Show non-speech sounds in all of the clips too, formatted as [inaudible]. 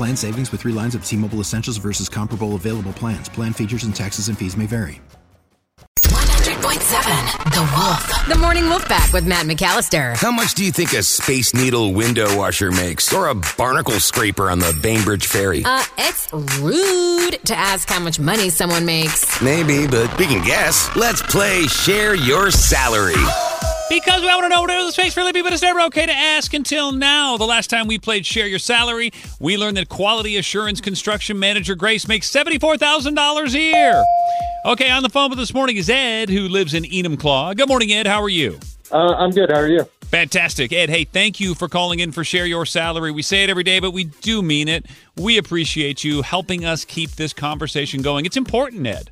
Plan savings with three lines of T Mobile Essentials versus comparable available plans. Plan features and taxes and fees may vary. 100.7 The Wolf. The Morning Wolf Pack with Matt McAllister. How much do you think a Space Needle window washer makes? Or a barnacle scraper on the Bainbridge Ferry? Uh, it's rude to ask how much money someone makes. Maybe, but we can guess. Let's play Share Your Salary. Because we want to know what the space for Libby, but it's never okay to ask until now. The last time we played Share Your Salary, we learned that Quality Assurance Construction Manager Grace makes $74,000 a year. Okay, on the phone with us this morning is Ed, who lives in Enumclaw. Good morning, Ed. How are you? Uh, I'm good. How are you? Fantastic. Ed, hey, thank you for calling in for Share Your Salary. We say it every day, but we do mean it. We appreciate you helping us keep this conversation going. It's important, Ed.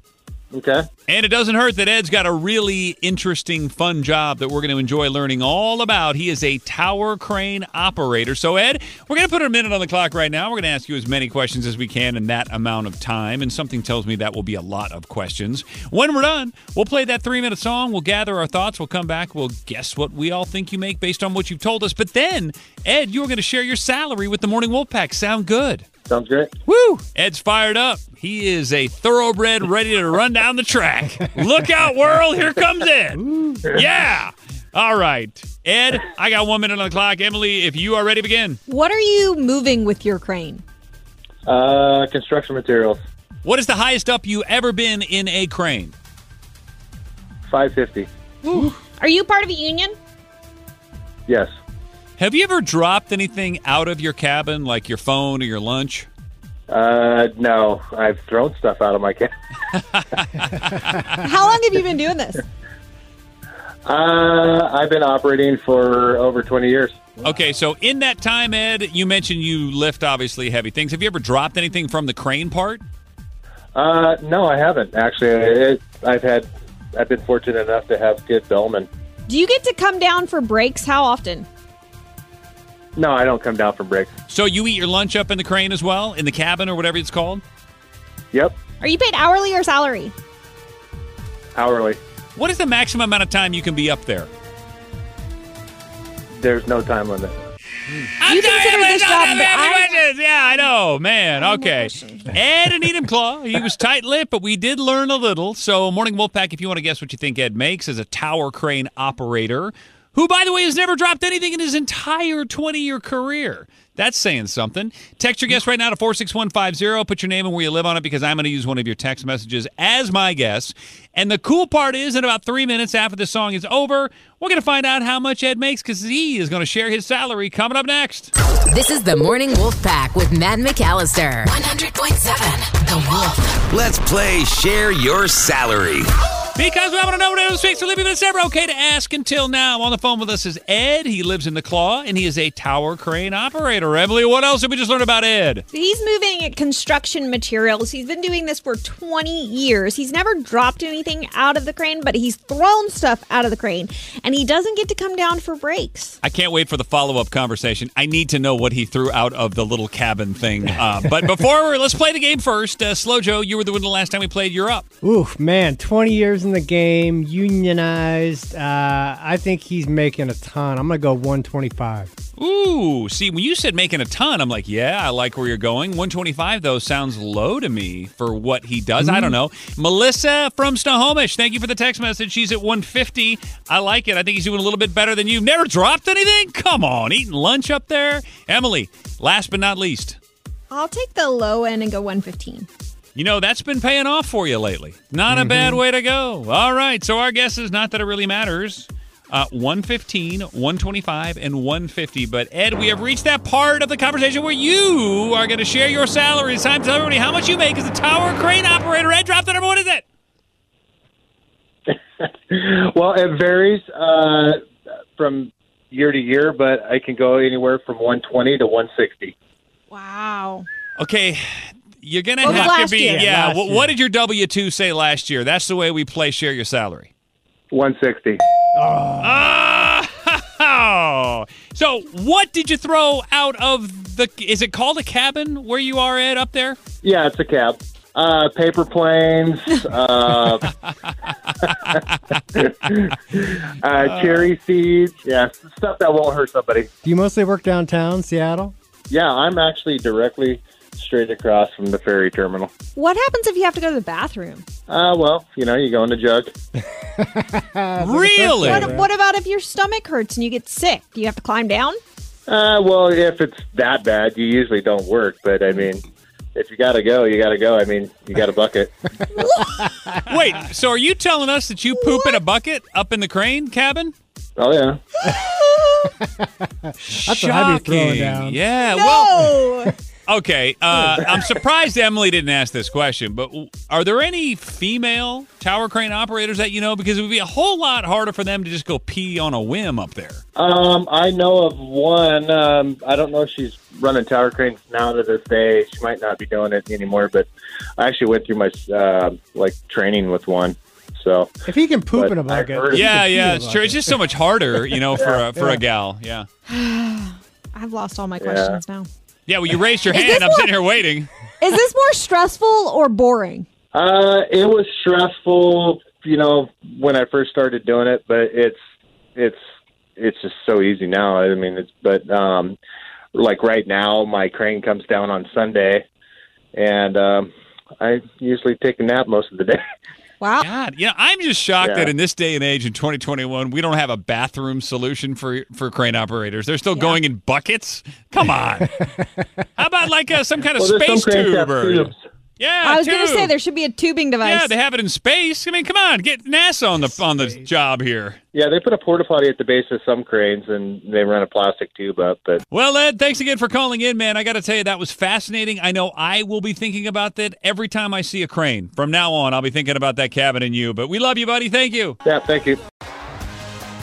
Okay. And it doesn't hurt that Ed's got a really interesting, fun job that we're going to enjoy learning all about. He is a tower crane operator. So, Ed, we're going to put a minute on the clock right now. We're going to ask you as many questions as we can in that amount of time. And something tells me that will be a lot of questions. When we're done, we'll play that three minute song. We'll gather our thoughts. We'll come back. We'll guess what we all think you make based on what you've told us. But then, Ed, you're going to share your salary with the Morning Wolf Pack. Sound good? Sounds great. Woo! Ed's fired up. He is a thoroughbred ready to run down the track. Look out, world. Here comes Ed. Yeah. All right. Ed, I got one minute on the clock. Emily, if you are ready, begin. What are you moving with your crane? Uh, construction materials. What is the highest up you ever been in a crane? 550. Are you part of a union? Yes. Have you ever dropped anything out of your cabin, like your phone or your lunch? Uh, no. I've thrown stuff out of my cabin. [laughs] How long have you been doing this? [laughs] Uh, I've been operating for over 20 years. Okay, so in that time, Ed, you mentioned you lift obviously heavy things. Have you ever dropped anything from the crane part? Uh, no, I haven't actually. It, I've had, I've been fortunate enough to have good bellmen. Do you get to come down for breaks? How often? No, I don't come down from breaks. So you eat your lunch up in the crane as well, in the cabin or whatever it's called? Yep, Are you paid hourly or salary? hourly. What is the maximum amount of time you can be up there? There's no time limit. You consider this job that I- Yeah, I know, man. Oh okay. Ed and Enumclaw, he was tight lipped, but we did learn a little. So, Morning Wolfpack, if you want to guess what you think Ed makes as a tower crane operator, who, by the way, has never dropped anything in his entire 20 year career. That's saying something. Text your guess right now to 46150. Put your name and where you live on it because I'm going to use one of your text messages as my guess. And the cool part is, in about three minutes after the song is over, we're going to find out how much Ed makes because he is going to share his salary coming up next. This is the Morning Wolf Pack with Matt McAllister. 100.7 The Wolf. Let's play Share Your Salary. Because we want to know what it is speaks to Libby, but it's never okay to ask until now. On the phone with us is Ed. He lives in the Claw, and he is a tower crane operator. Emily, what else did we just learn about Ed? He's moving construction materials. He's been doing this for 20 years. He's never dropped anything out of the crane, but he's thrown stuff out of the crane. And he doesn't get to come down for breaks. I can't wait for the follow up conversation. I need to know what he threw out of the little cabin thing. Uh, but before, [laughs] let's play the game first. Uh, Slow Joe, you were the one the last time we played. You're up. Oof, man, 20 years in the game, unionized. Uh, I think he's making a ton. I'm going to go 125. Ooh, see, when you said making a ton, I'm like, yeah, I like where you're going. 125, though, sounds low to me for what he does. I don't know. Melissa from Snohomish, thank you for the text message. She's at 150. I like it. I think he's doing a little bit better than you. Never dropped anything? Come on, eating lunch up there? Emily, last but not least. I'll take the low end and go 115. You know, that's been paying off for you lately. Not a bad way to go. All right. So our guess is not that it really matters. Uh, 115, 125, and 150. But Ed, we have reached that part of the conversation where you are going to share your salary. It's time to tell everybody how much you make as a tower crane operator. Ed, drop the number. What is it? [laughs] Well, it varies uh, from year to year, but I can go anywhere from 120 to 160. Wow. Okay. You're going to What have to be. year? Yeah. Last What, what did your W 2 say last year? That's the way we play share your salary. 160. Oh, [laughs] so what did you throw out of the? Is it called a cabin where you are, Ed, up there? Yeah, it's a cab. Uh, paper planes, uh, [laughs] [laughs] uh, cherry seeds. Yeah, stuff that won't hurt somebody. Do you mostly work downtown Seattle? Yeah, I'm actually directly straight across from the ferry terminal. What happens if you have to go to the bathroom? Uh, well, you know, you go in the jug. [laughs] really? What, what about if your stomach hurts and you get sick? Do you have to climb down? Uh, well, if it's that bad, you usually don't work. But I mean, if you got to go, you got to go. I mean, you got a bucket. [laughs] Wait, so are you telling us that you poop in a bucket up in the crane cabin? Oh yeah. [laughs] That's what I'd be throwing Shocking. down. Yeah. Well, No. Okay. Uh, I'm surprised Emily didn't ask this question, but are there any female tower crane operators that you know? Because it would be a whole lot harder for them to just go pee on a whim up there. Um, I know of one. Um, I don't know if she's running tower cranes now to this day. She might not be doing it anymore. But I actually went through my uh, like training with one. So If he can poop But in a bucket, heard- Yeah, can yeah, it's true. It's just so much harder, you know, for a, [laughs] for Yeah. a gal. Yeah. [sighs] I've lost all my questions now. Yeah. Well, you raised your hand. I'm what- sitting here waiting. Is this more stressful or boring? uh, it was stressful, you know, when I first started doing it. But it's it's it's just so easy now. I mean, it's but um, like right now, my crane comes down on Sunday, and um, I usually take a nap most of the day. [laughs] Wow. God, yeah, I'm just shocked Yeah. that in this day and age in 2021, we don't have a bathroom solution for for crane operators. They're still going in buckets. Come on. [laughs] How about like uh, some kind of Well, space cranes that tube? Have Or, tubes. yeah, I was going to say there should be a tubing device. Yeah, they have it in space. I mean, come on, get NASA on the on the job here. Yeah, they put a porta potty at the base of some cranes, and they run a plastic tube up. But Well, Ed, thanks again for calling in, man. I got to tell you, that was fascinating. I know I will be thinking about that every time I see a crane. From now on, I'll be thinking about that cabin and you. But we love you, buddy. Thank you. yeah, thank you.